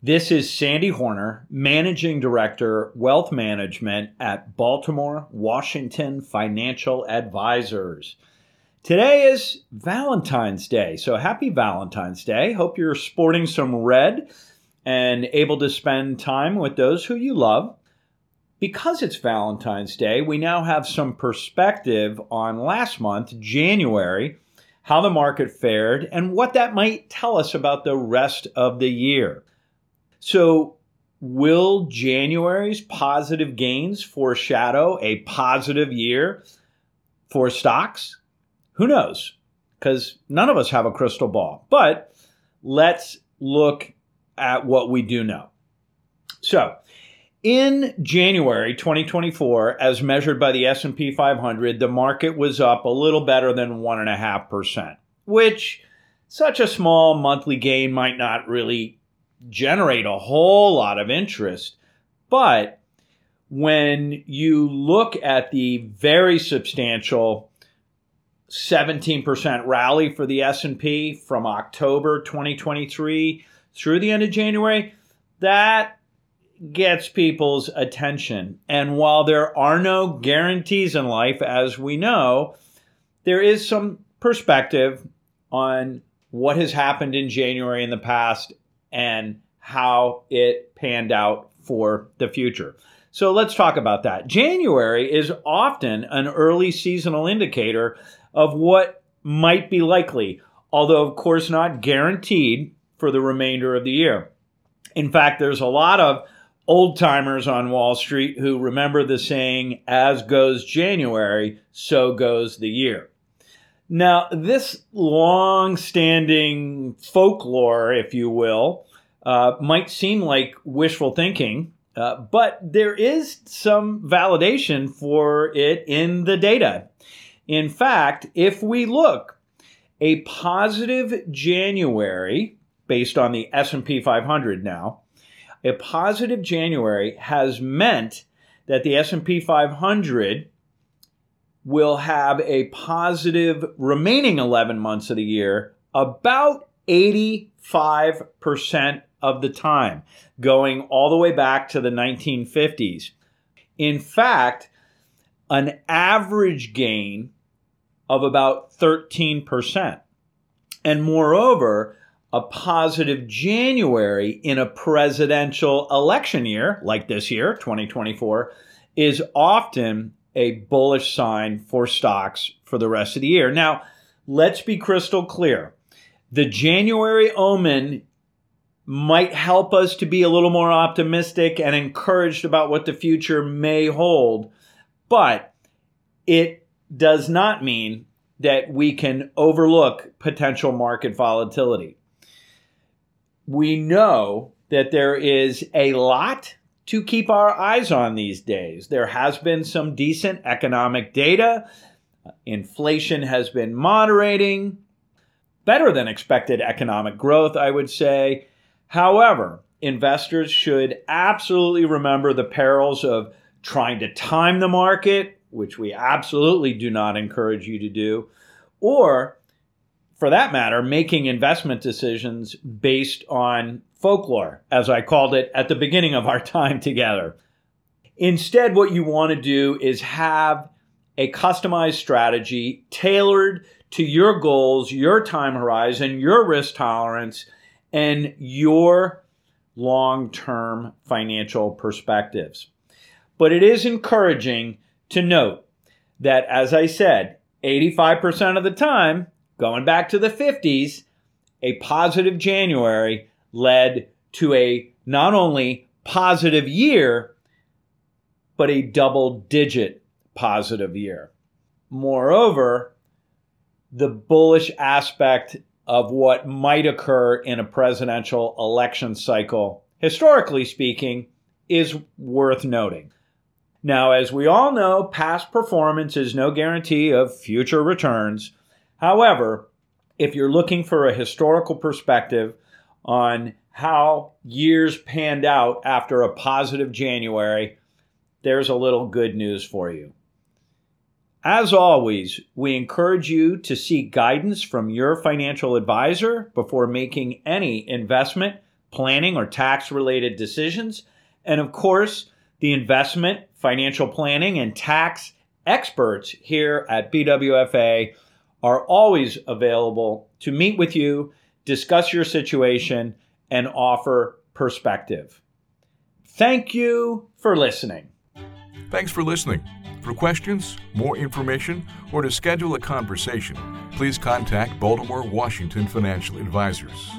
This is Sandy Hornor, Managing Director, Wealth Management at Baltimore Washington Financial Advisors. Today is Valentine's Day, so happy Valentine's Day. Hope you're sporting some red and able to spend time with those who you love. Because it's Valentine's Day, we now have some perspective on last month, January, how the market fared, and what that might tell us about the rest of the year. So, will January's positive gains foreshadow a positive year for stocks? Who knows? Because none of us have a crystal ball. But let's look at what we do know. So, in January 2024, as measured by the S&P 500, the market was up a little better than 1.5%, which such a small monthly gain might not really generate a whole lot of interest. But when you look at the very substantial 17% rally for the S&P from October 2023 through the end of January, that gets people's attention. And while there are no guarantees in life as we know, there is some perspective on what has happened in January in the past and how it panned out for the future. So let's talk about that. January is often an early seasonal indicator of what might be likely, although, of course, not guaranteed for the remainder of the year. In fact, there's a lot of old timers on Wall Street who remember the saying, as goes January, so goes the year. Now, this long standing folklore, if you will, uh, might seem like wishful thinking, uh, but there is some validation for it in the data. In fact, if we look, a positive January, based on the S&P 500 now, a positive January has meant that the S&P 500 will have a positive remaining 11 months of the year about 85% of the time, going all the way back to the 1950s. In fact, an average gain of about 13%. And moreover, a positive January in a presidential election year, like this year, 2024, is often a bullish sign for stocks for the rest of the year. Now, let's be crystal clear. The January omen might help us to be a little more optimistic and encouraged about what the future may hold, but it does not mean that we can overlook potential market volatility. We know that there is a lot to keep our eyes on these days. There has been some decent economic data. Inflation has been moderating, better than expected economic growth, I would say. However, investors should absolutely remember the perils of trying to time the market, which we absolutely do not encourage you to do, or for that matter, making investment decisions based on folklore, as I called it at the beginning of our time together. Instead, what you want to do is have a customized strategy tailored to your goals, your time horizon, your risk tolerance, and your long term financial perspectives. But it is encouraging to note that, as I said, 85% of the time, going back to the 50s, a positive January led to a not only positive year, but a double digit positive year. Moreover, the bullish aspect of what might occur in a presidential election cycle, historically speaking, is worth noting. Now, as we all know, past performance is no guarantee of future returns. However, if you're looking for a historical perspective on how years panned out after a positive January, there's a little good news for you. As always, we encourage you to seek guidance from your financial advisor before making any investment, planning, or tax related decisions. And of course, the investment, financial planning, and tax experts here at BWFA are always available to meet with you, discuss your situation, and offer perspective. Thank you for listening. Thanks for listening. For questions, more information, or to schedule a conversation, please contact Baltimore Washington Financial Advisors.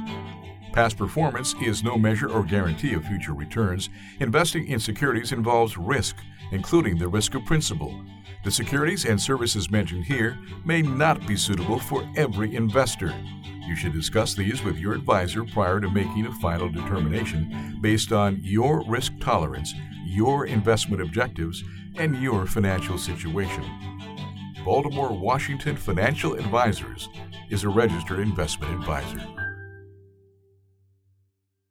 Past performance is no measure or guarantee of future returns. Investing in securities involves risk, including the risk of principal. The securities and services mentioned here may not be suitable for every investor. You should discuss these with your advisor prior to making a final determination based on your risk tolerance, your investment objectives, and your financial situation. Baltimore Washington Financial Advisors is a registered investment advisor.